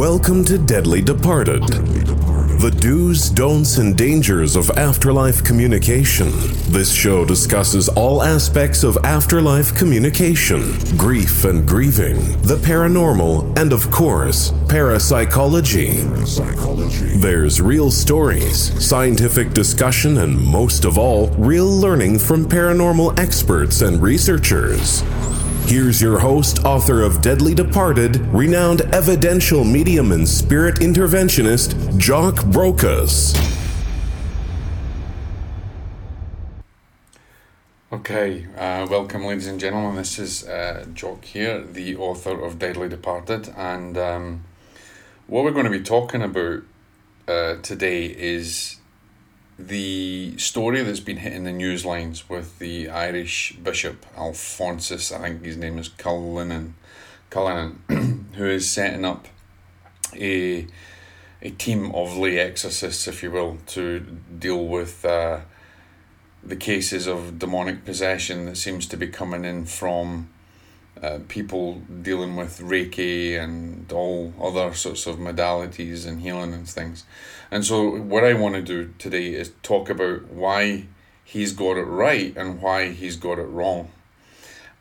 Welcome to Deadly Departed. The do's, don'ts, and dangers of afterlife communication. This show discusses all aspects of afterlife communication, grief and grieving, the paranormal, and of course, parapsychology. There's real stories, scientific discussion, and most of all, real learning from paranormal experts and researchers. Here's your host, author of Deadly Departed, renowned evidential medium and spirit interventionist, Jock Brocas. Okay, uh, welcome, ladies and gentlemen. This is uh, Jock here, the author of Deadly Departed, and um, what we're going to be talking about uh, today is the story that's been hitting the news lines with the Irish Bishop Alphonsus, I think his name is Cullinan, Cullinan, who is setting up a a team of lay exorcists, if you will, to deal with uh, the cases of demonic possession that seems to be coming in from uh, people dealing with Reiki and all other sorts of modalities and healing and things. And so, what I want to do today is talk about why he's got it right and why he's got it wrong.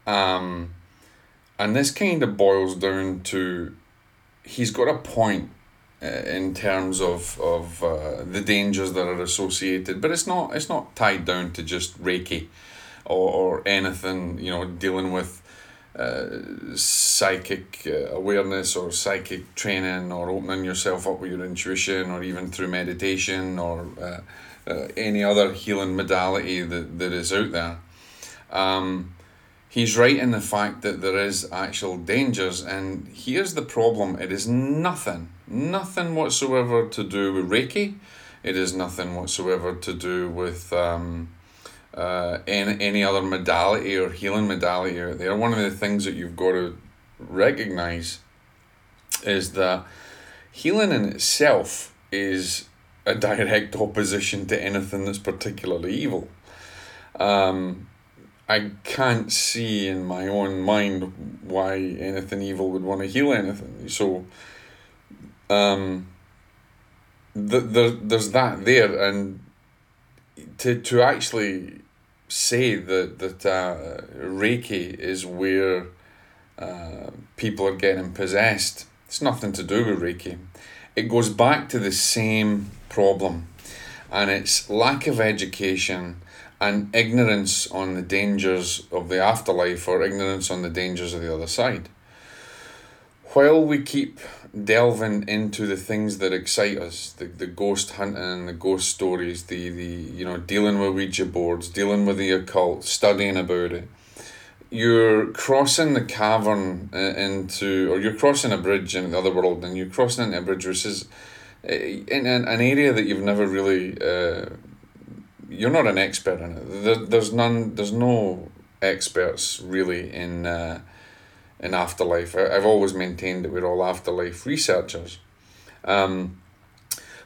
Um, and this kind of boils down to he's got a point uh, in terms of of uh, the dangers that are associated, but it's not it's not tied down to just Reiki or, or anything you know dealing with psychic uh, awareness or psychic training or opening yourself up with your intuition or even through meditation or uh, uh, any other healing modality that, that is out there. Um, he's right in the fact that there is actual dangers and here's the problem it is nothing nothing whatsoever to do with reiki it is nothing whatsoever to do with um, uh, any, any other modality or healing modality out there, one of the things that you've got to recognize is that healing in itself is a direct opposition to anything that's particularly evil. Um, I can't see in my own mind why anything evil would want to heal anything. So, um, the, the, there's that there, and to, to actually say that that uh, Reiki is where uh, people are getting possessed. It's nothing to do with Reiki. It goes back to the same problem, and it's lack of education and ignorance on the dangers of the afterlife or ignorance on the dangers of the other side. While we keep delving into the things that excite us the, the ghost hunting the ghost stories the, the you know dealing with ouija boards dealing with the occult studying about it. You're crossing the cavern uh, into or you're crossing a bridge in the other world and you're crossing into a bridge which is uh, in an, an area that you've never really uh, you're not an expert in it. There, there's none there's no experts really in uh, in afterlife. I, have always maintained that we're all afterlife researchers. Um,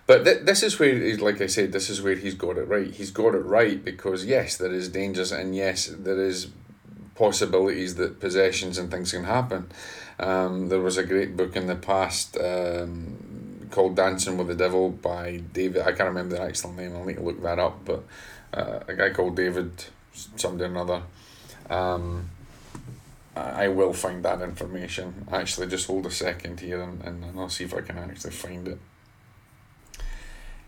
but th- this is where, like I said, this is where he's got it right. He's got it right because, yes, there is dangers and, yes, there is possibilities that possessions and things can happen. Um, there was a great book in the past um, called Dancing with the Devil by David. I can't remember the actual name. I'll need to look that up. But uh, a guy called David, somebody or another. Um, I will find that information. Actually, just hold a second here and, and I'll see if I can actually find it.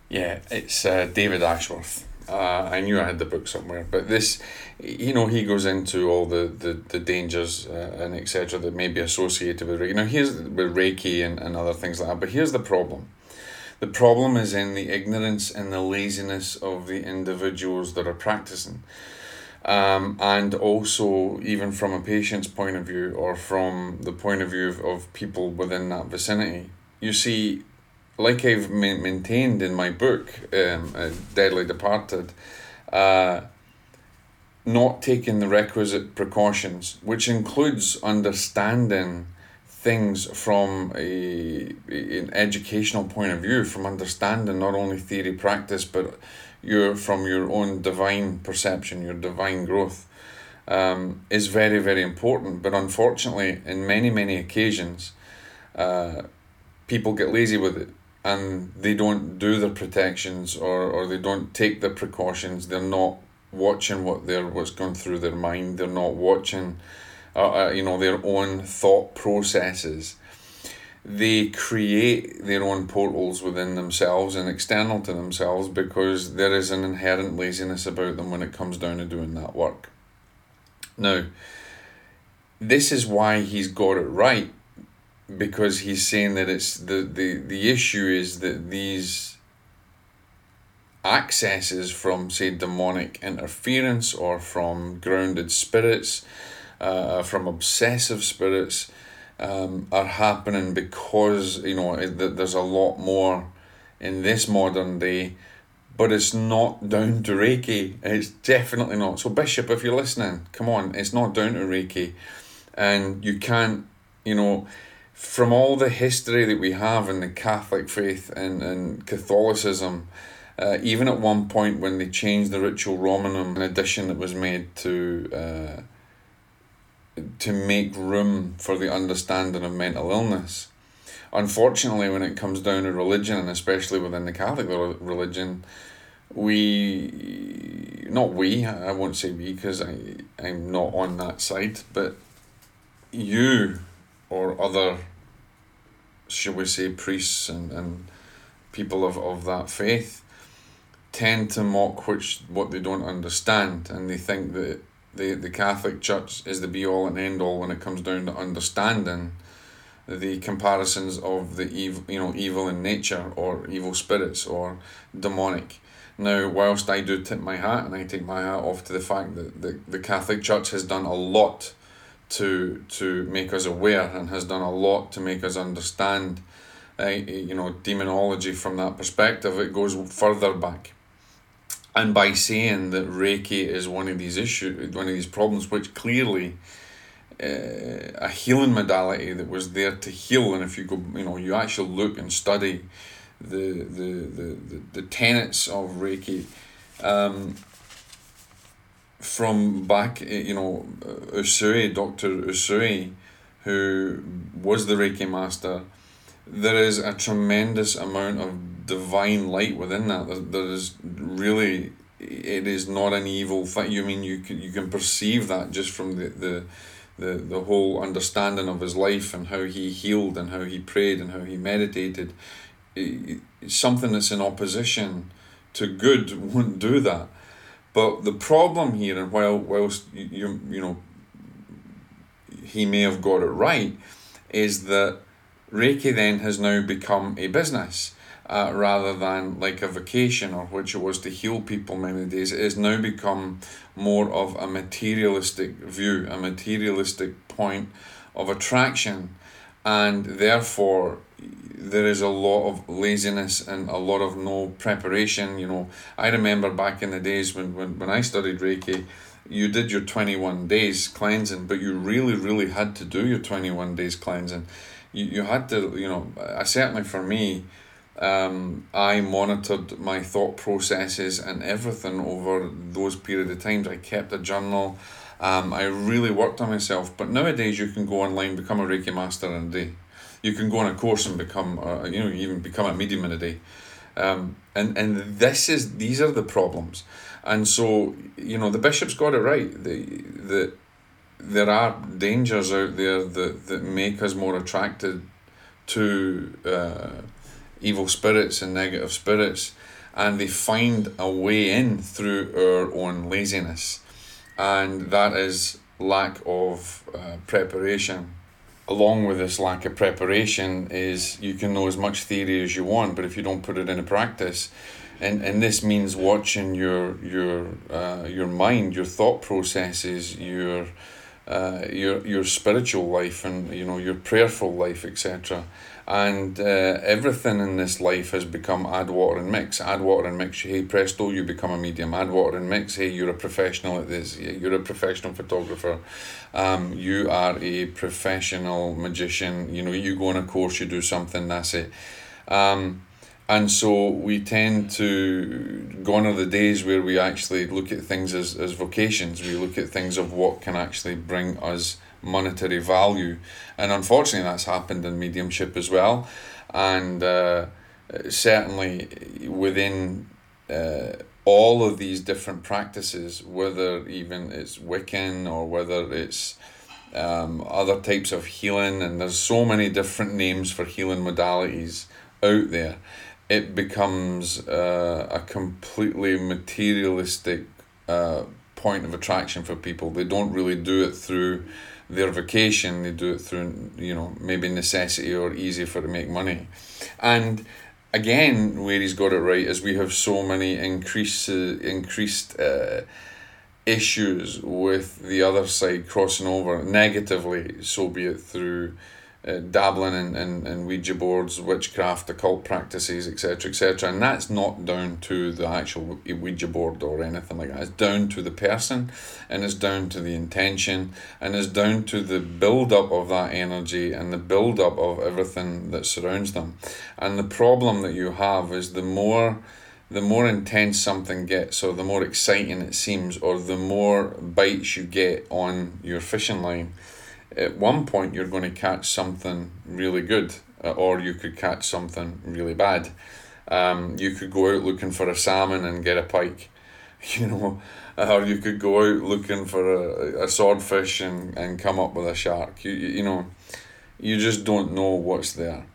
Yeah, it's uh, David Ashworth. Uh, I knew I had the book somewhere, but this, you know, he goes into all the, the, the dangers uh, and etc. that may be associated with Reiki. Now, here's with Reiki and, and other things like that, but here's the problem. The problem is in the ignorance and the laziness of the individuals that are practicing um, and also even from a patient's point of view or from the point of view of, of people within that vicinity. You see, like I've ma- maintained in my book, um, uh, Deadly Departed, uh, not taking the requisite precautions, which includes understanding things from a, an educational point of view, from understanding not only theory practice, but your from your own divine perception, your divine growth, um, is very very important. But unfortunately, in many many occasions, uh, people get lazy with it and they don't do their protections or, or they don't take the precautions. They're not watching what they're what's going through their mind. They're not watching, uh, uh, you know, their own thought processes. They create their own portals within themselves and external to themselves because there is an inherent laziness about them when it comes down to doing that work. Now, this is why he's got it right because he's saying that it's the, the, the issue is that these accesses from say demonic interference or from grounded spirits uh, from obsessive spirits um, are happening because you know that there's a lot more in this modern day but it's not down to reiki. It's definitely not. So bishop if you're listening come on it's not down to reiki. And you can't you know from all the history that we have in the Catholic faith and, and Catholicism, uh, even at one point when they changed the Ritual Romanum, an addition that was made to uh, to make room for the understanding of mental illness. Unfortunately, when it comes down to religion, and especially within the Catholic religion, we not we I won't say we because I'm not on that side, but you or other, shall we say, priests and, and people of, of that faith tend to mock which what they don't understand and they think that the, the Catholic Church is the be all and end all when it comes down to understanding the comparisons of the evil you know evil in nature or evil spirits or demonic. Now, whilst I do tip my hat and I take my hat off to the fact that the, the Catholic Church has done a lot to to make us aware and has done a lot to make us understand uh, you know demonology from that perspective it goes further back and by saying that reiki is one of these issues one of these problems which clearly uh, a healing modality that was there to heal and if you go you know you actually look and study the the the, the, the tenets of reiki um, from back, eh, you know, Usui, Dr. Usui, who was the Reiki master, there is a tremendous amount of divine light within that. There, is really, it is not an evil thing. You mean you can, you can perceive that just from the, the, the, the whole understanding of his life and how he healed and how he prayed and how he meditated. something that's in opposition to good wouldn't do that but the problem here, and while whilst you, you know he may have got it right, is that Reiki then has now become a business. Uh, rather than like a vacation or which it was to heal people many days, it has now become more of a materialistic view, a materialistic point of attraction, and therefore there is a lot of laziness and a lot of no preparation. You know, I remember back in the days when, when, when I studied Reiki, you did your 21 days cleansing, but you really, really had to do your 21 days cleansing. You, you had to, you know, certainly for me, um, I monitored my thought processes and everything over those period of times. I kept a journal. Um, I really worked on myself. But nowadays, you can go online, become a Reiki master in a day you can go on a course and become, uh, you know, even become a medium in a day. Um, and and this is these are the problems, and so you know the bishop's got it right. The the there are dangers out there that that make us more attracted to uh, evil spirits and negative spirits, and they find a way in through our own laziness, and that is lack of uh, preparation. Along with this lack of preparation is you can know as much theory as you want, but if you don't put it into practice, and, and this means watching your your uh, your mind, your thought processes, your uh, your your spiritual life, and you know your prayerful life, etc and uh, everything in this life has become add water and mix. Add water and mix. Hey presto you become a medium. Add water and mix. Hey you're a professional at this. You're a professional photographer. Um, you are a professional magician. You know you go on a course you do something that's it. Um, and so we tend to gone are the days where we actually look at things as, as vocations. We look at things of what can actually bring us monetary value, and unfortunately, that's happened in mediumship as well, and uh, certainly within. Uh, all of these different practices, whether even it's Wiccan or whether it's um, other types of healing, and there's so many different names for healing modalities out there, it becomes uh, a completely materialistic uh, point of attraction for people. They don't really do it through their vocation, they do it through, you know, maybe necessity or easy for to make money. And again, where he's got it right is we have so many increase, uh, increased uh, issues with the other side crossing over negatively, so be it through uh, dabbling in, in, in Ouija boards, witchcraft, occult practices, etc., etc. And that's not down to the actual Ouija board or anything like that. It's down to the person and it's down to the intention and it's down to the build up of that energy and the build up of everything that surrounds them. And the problem that you have is the more the more intense something gets, or the more exciting it seems, or the more bites you get on your fishing line, at one point you're going to catch something really good, uh, or you could catch something really bad. Um, you could go out looking for a salmon and get a pike, you know, or you could go out looking for a, a swordfish and, and come up with a shark. You, you know, you just don't know what's there.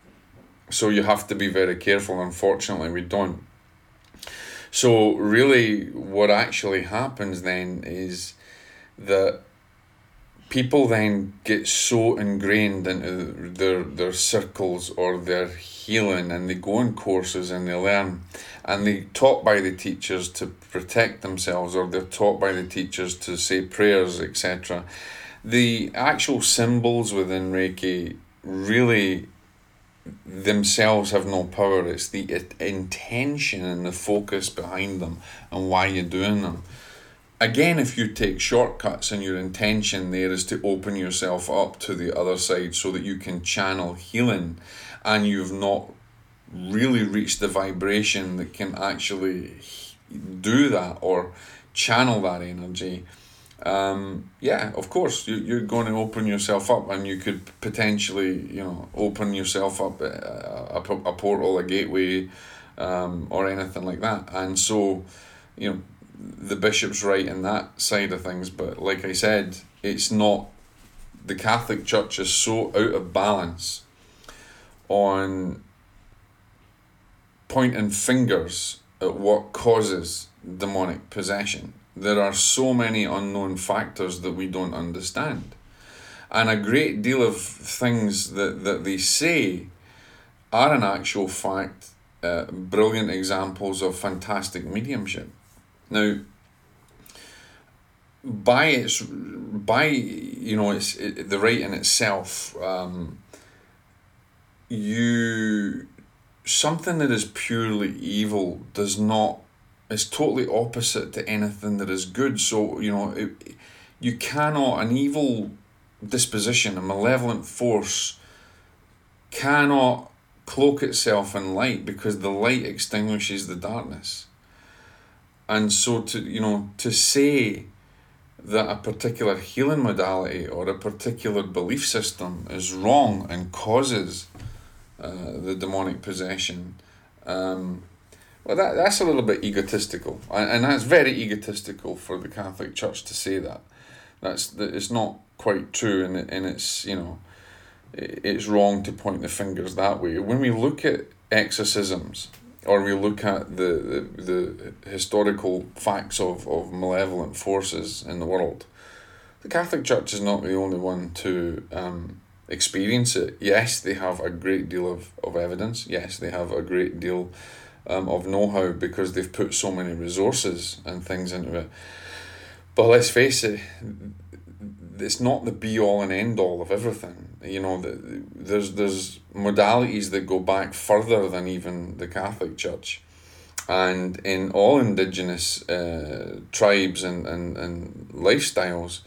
So you have to be very careful. Unfortunately, we don't. So, really, what actually happens then is that people then get so ingrained into their their circles or their healing and they go on courses and they learn. And they taught by the teachers to protect themselves or they're taught by the teachers to say prayers etc the actual symbols within reiki really themselves have no power. It's the intention and the focus behind them and why you're doing them again, if you take shortcuts and your intention there is to open yourself up to the other side so that you can channel healing and you've not really reached the vibration that can actually do that or channel that energy. Um, yeah, of course, you, you're going to open yourself up and you could potentially, you know, open yourself up a, a, a portal, a gateway, um, or anything like that. And so, you know, the bishop's right in that side of things, but like I said, it's not. The Catholic Church is so out of balance on pointing fingers at what causes demonic possession. There are so many unknown factors that we don't understand. And a great deal of things that, that they say are, in actual fact, uh, brilliant examples of fantastic mediumship. Now, by its by you know it's it, the writing itself, um, you something that is purely evil does not is totally opposite to anything that is good. So you know it, you cannot an evil disposition, a malevolent force, cannot cloak itself in light because the light extinguishes the darkness and so to you know to say that a particular healing modality or a particular belief system is wrong and causes uh, the demonic possession um, well that, that's a little bit egotistical. And, and that's very egotistical for the catholic church to say that. That's that it's not quite true and, and it's you know it's wrong to point the fingers that way. When we look at exorcisms or we look at the, the, the historical facts of, of malevolent forces in the world, the Catholic Church is not the only one to um, experience it. Yes, they have a great deal of, of evidence. Yes, they have a great deal um, of know how because they've put so many resources and things into it. But let's face it, it's not the be all and end all of everything. You know, the, there's there's modalities that go back further than even the Catholic Church, and in all indigenous uh, tribes and, and, and lifestyles,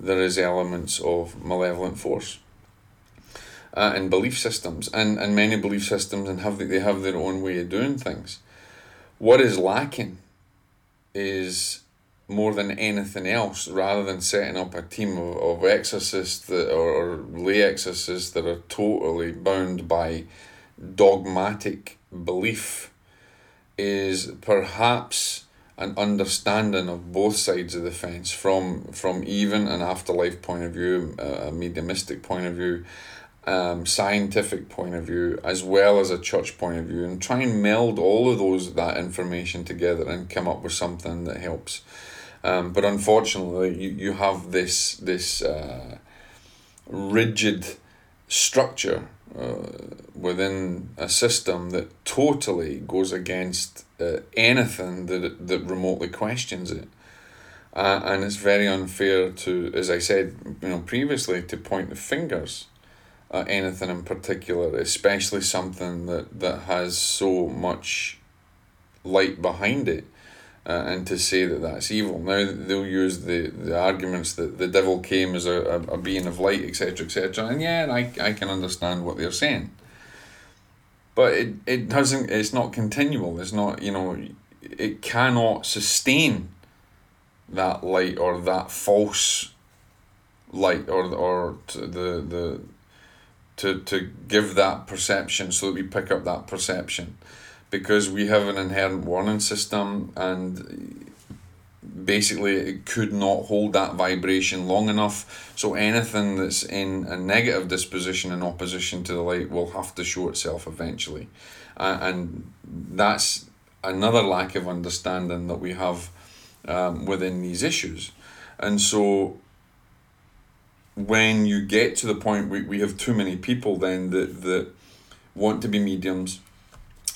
there is elements of malevolent force. Uh, and belief systems and, and many belief systems and have they have their own way of doing things. What is lacking is more than anything else, rather than setting up a team of, of exorcists that, or, or lay exorcists that are totally bound by dogmatic belief, is perhaps an understanding of both sides of the fence from from even an afterlife point of view, a mediumistic point of view, um, scientific point of view, as well as a church point of view, and try and meld all of those that information together and come up with something that helps. Um, but unfortunately, you, you have this this uh, rigid structure uh, within a system that totally goes against uh, anything that that remotely questions it. Uh, and it's very unfair to, as I said, you know, previously, to point the fingers at anything in particular, especially something that, that has so much light behind it uh, and to say that that's evil. Now they'll use the, the arguments that the devil came as a, a, a being of light, etc., etc. And yeah, I, I can understand what they're saying. But it, it doesn't, it's not continual. It's not, you know, it cannot sustain that light or that false light or, or the, the, to, to give that perception so that we pick up that perception because we have an inherent warning system and basically it could not hold that vibration long enough. So anything that's in a negative disposition in opposition to the light will have to show itself eventually. Uh, and that's another lack of understanding that we have um, within these issues. And so when you get to the point we, we have too many people then that, that want to be mediums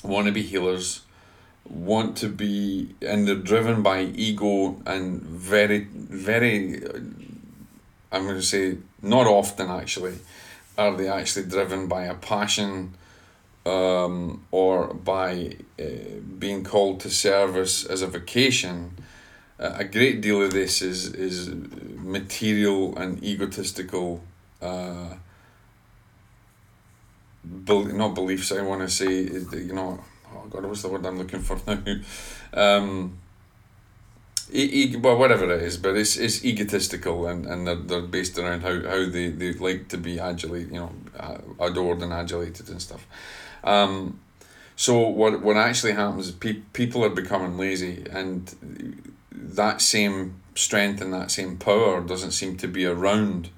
want to be healers, want to be, and they're driven by ego and very, very, I'm going to say, not often actually, are they actually driven by a passion um, or by uh, being called to service as a vocation. A great deal of this is, is material and egotistical. Uh, be- not beliefs. I want to say, you know, oh God, what's the word I'm looking for now? Um, e- e- well, whatever it is, but it's it's egotistical and, and they're, they're based around how, how they, they like to be adulated, you know, adored and adulated and stuff. Um, so what what actually happens is pe- people are becoming lazy and that same strength and that same power doesn't seem to be around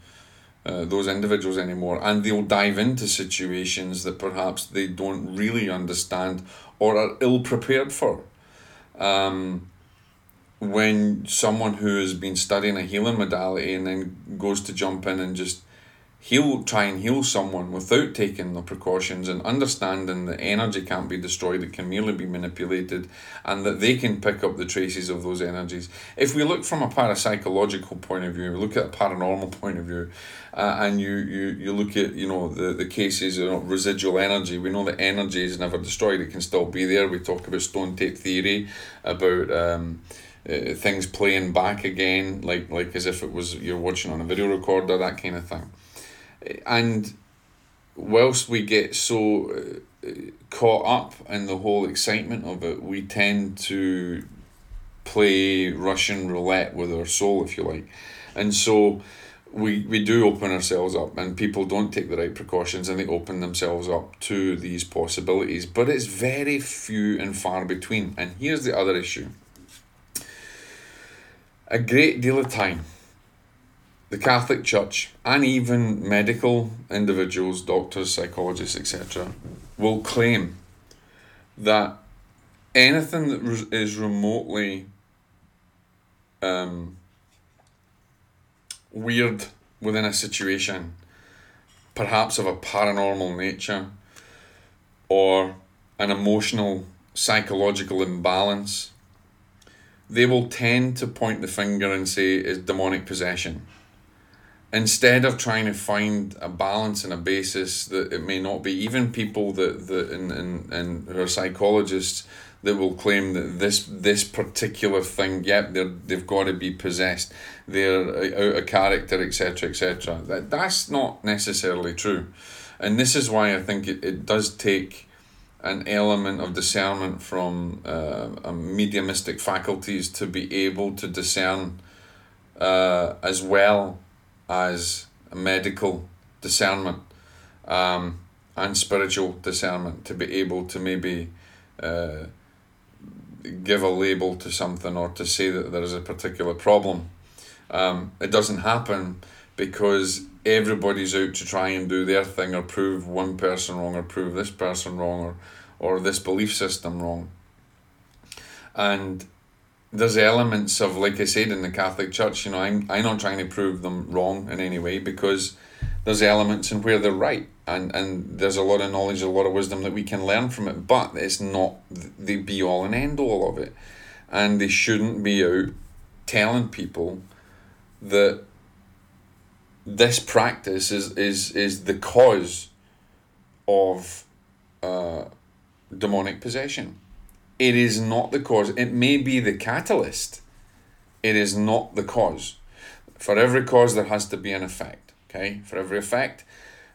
uh, those individuals anymore, and they'll dive into situations that perhaps they don't really understand or are ill prepared for. Um, when someone who has been studying a healing modality and then goes to jump in and just heal try and heal someone without taking the precautions and understanding that energy can't be destroyed it can merely be manipulated and that they can pick up the traces of those energies. If we look from a parapsychological point of view we look at a paranormal point of view uh, and you, you you look at you know the, the cases of residual energy we know that energy is never destroyed it can still be there. We talk about stone tape theory about um, uh, things playing back again like like as if it was you're watching on a video recorder that kind of thing and whilst we get so uh, caught up in the whole excitement of it, we tend to play Russian roulette with our soul, if you like. And so we, we do open ourselves up, and people don't take the right precautions and they open themselves up to these possibilities. But it's very few and far between. And here's the other issue a great deal of time the Catholic Church, and even medical individuals, doctors, psychologists, etc., will claim that anything that is remotely um, weird within a situation, perhaps of a paranormal nature, or an emotional, psychological imbalance, they will tend to point the finger and say is demonic possession instead of trying to find a balance and a basis that it may not be even people that that and and, and who are psychologists that will claim that this this particular thing yep they they've got to be possessed. They're out of character etc etc that that's not necessarily true. And this is why i think it, it does take an element of discernment from uh, mediumistic faculties to be able to discern uh, as well as medical discernment um, and spiritual discernment to be able to maybe uh, give a label to something or to say that there is a particular problem. Um, it doesn't happen because everybody's out to try and do their thing or prove one person wrong or prove this person wrong or, or this belief system wrong. And there's elements of, like I said, in the Catholic Church, you know, I'm, I'm not trying to prove them wrong in any way because there's elements in where they're right. And, and there's a lot of knowledge, a lot of wisdom that we can learn from it, but it's not the be all and end all of it. And they shouldn't be out telling people that this practice is is is the cause of uh, demonic possession. It is not the cause. It may be the catalyst. It is not the cause. For every cause, there has to be an effect. Okay, for every effect,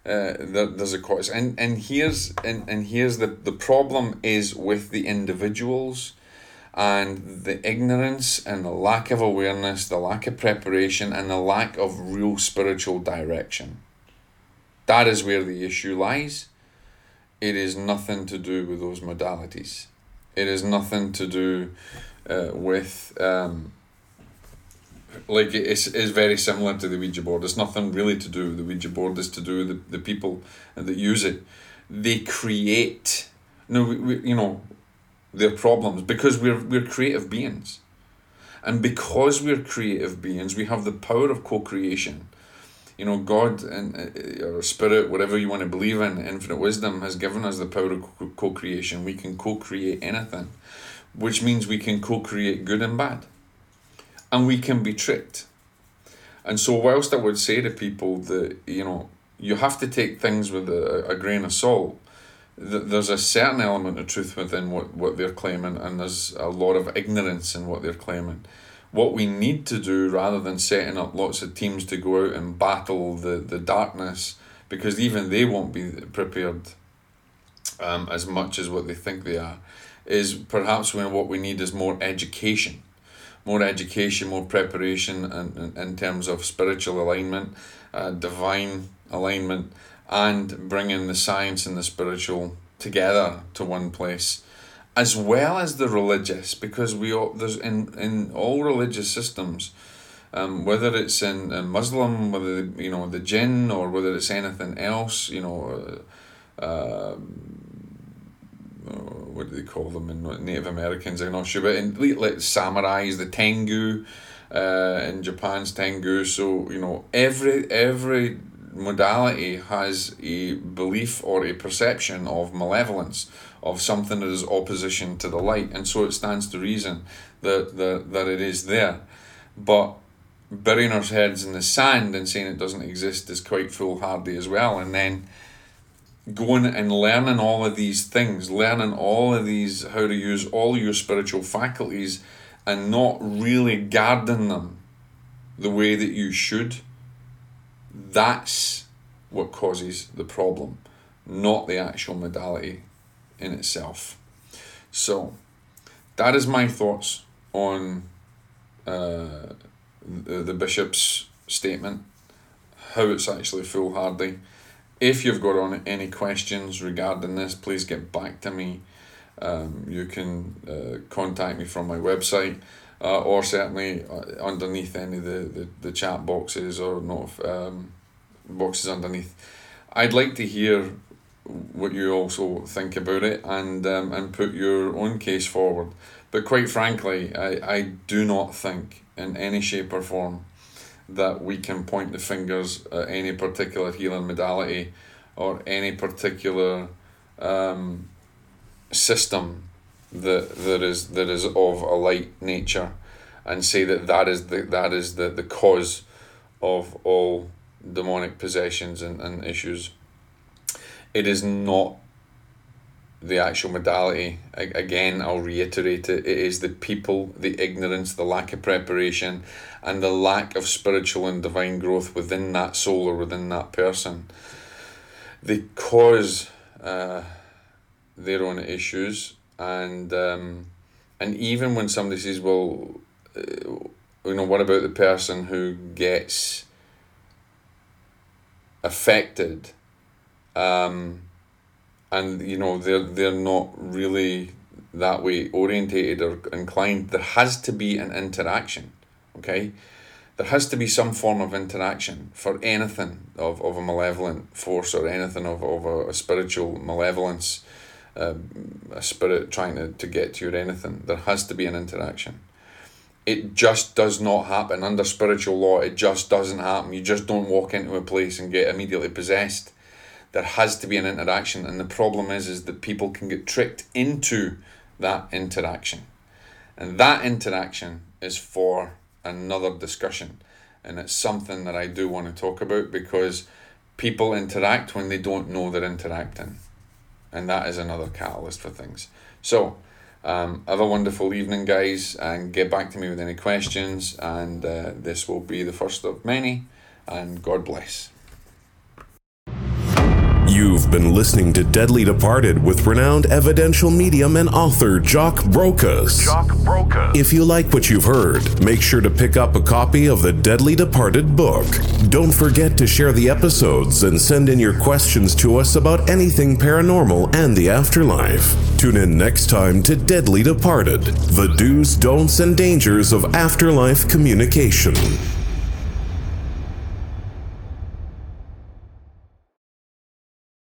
uh, there, there's a cause. And and here's and, and here's the the problem is with the individuals and the ignorance and the lack of awareness, the lack of preparation, and the lack of real spiritual direction. That is where the issue lies. It is nothing to do with those modalities. It is nothing to do uh, with. Um, like it's, it's very similar to the Ouija board. It's nothing really to do with the Ouija board. It's to do with the, the people that use it. They create. No, we, we, you know, their problems because we're, we're creative beings. And because we're creative beings, we have the power of co creation. You know, God and uh, or Spirit, whatever you want to believe in, infinite wisdom has given us the power of co creation. We can co create anything, which means we can co create good and bad. And we can be tricked. And so, whilst I would say to people that, you know, you have to take things with a, a grain of salt, there's a certain element of truth within what, what they're claiming, and there's a lot of ignorance in what they're claiming. What we need to do, rather than setting up lots of teams to go out and battle the, the darkness, because even they won't be prepared um, as much as what they think they are, is perhaps when what we need is more education. More education, more preparation in, in, terms of spiritual alignment, uh, divine alignment, and bringing the science and the spiritual together to one place as well as the religious because we all there's in in all religious systems um, whether it's in, in Muslim whether you know the jinn or whether it's anything else you know uh, uh, what do they call them in Native Americans? I'm not sure but in like samurais the tengu uh, in Japan's tengu. So you know every every modality has a belief or a perception of malevolence, of something that is opposition to the light, and so it stands to reason that, that, that it is there. But burying our heads in the sand and saying it doesn't exist is quite foolhardy as well, and then going and learning all of these things, learning all of these, how to use all your spiritual faculties, and not really guarding them the way that you should that's what causes the problem, not the actual modality in itself. So, that is my thoughts on uh, the, the bishop's statement, how it's actually foolhardy. If you've got on any questions regarding this, please get back to me. Um, you can uh, contact me from my website uh, or certainly uh, underneath any of the, the, the chat boxes or not um, boxes underneath. I'd like to hear what you also think about it and um, and put your own case forward. But quite frankly, I, I do not think in any shape or form that we can point the fingers at any particular healing modality or any particular um, system that that is that is of a light nature and say that that is the that is the, the cause of all demonic possessions and, and issues. It is not the actual modality. Again, I'll reiterate it. It is the people, the ignorance, the lack of preparation, and the lack of spiritual and divine growth within that soul or within that person. They cause uh, their own issues, and um, and even when somebody says, "Well, uh, you know, what about the person who gets affected?" Um, and you know they're they're not really that way orientated or inclined. There has to be an interaction, okay? There has to be some form of interaction for anything of, of a malevolent force or anything of, of a, a spiritual malevolence, uh, a spirit trying to, to get to you or anything. There has to be an interaction. It just does not happen under spiritual law. It just doesn't happen. You just don't walk into a place and get immediately possessed. There has to be an interaction, and the problem is, is that people can get tricked into that interaction. And that interaction is for another discussion. And it's something that I do want to talk about because people interact when they don't know they're interacting. And that is another catalyst for things. So, um, have a wonderful evening, guys, and get back to me with any questions. And uh, this will be the first of many. And God bless. You've been listening to Deadly Departed with renowned evidential medium and author Jock Brocas. Jock Brocas. If you like what you've heard, make sure to pick up a copy of the Deadly Departed book. Don't forget to share the episodes and send in your questions to us about anything paranormal and the afterlife. Tune in next time to Deadly Departed, the do's, don'ts, and dangers of afterlife communication.